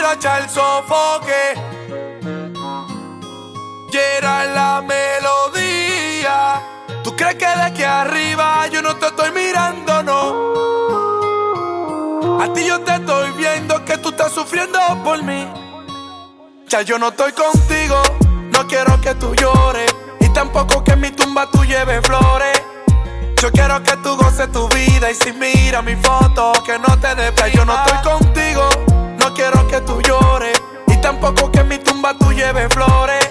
Liro echar sofoque. Era la melodía. ¿Tú crees que de arriba yo no te estoy mirando, no? A ti yo te estoy viendo que tú estás sufriendo por mí. Ya yo no estoy contigo, no quiero que tú llores. Y tampoco que en mi tumba tú lleves flores. Yo quiero que tú goces tu vida y si mira mi foto, que no te dé Yo no estoy contigo, no quiero que tú llores. Y tampoco que en mi tumba tú lleves flores.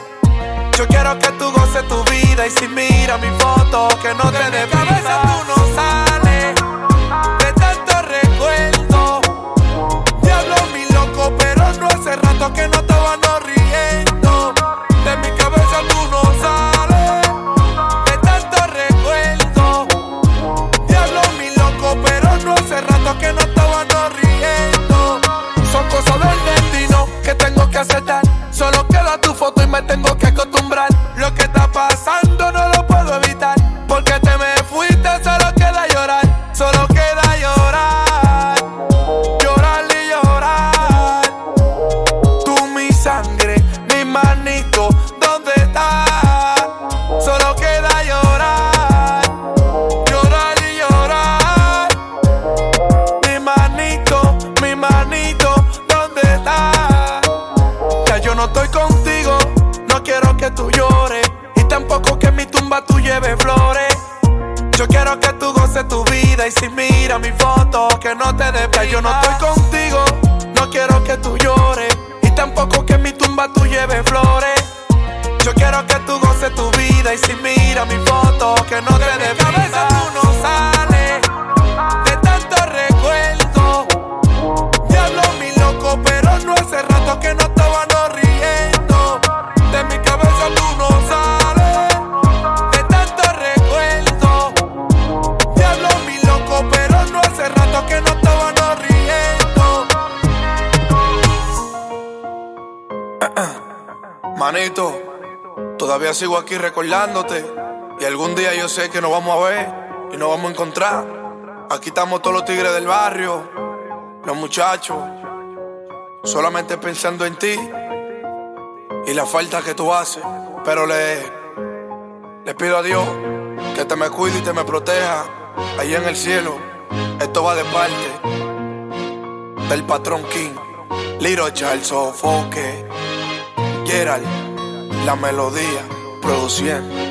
Yo quiero que tú goces tu vida y si mira mi foto, que no te dé tu foto y me tengo que acostumbrar. Que goces tu vida y si mira mi foto, que no te Ya yo no estoy contigo, no quiero que tú llores. Y tampoco que en mi tumba tú lleves flores. Yo quiero que tú goces tu vida y si mira mi foto, que no te dé Manito, todavía sigo aquí recordándote. Y algún día yo sé que nos vamos a ver y nos vamos a encontrar. Aquí estamos todos los tigres del barrio, los muchachos, solamente pensando en ti y la falta que tú haces. Pero le, pido a Dios que te me cuide y te me proteja allá en el cielo. Esto va de parte del patrón King, Liro Charles Sofoque, La melodía, produciendo.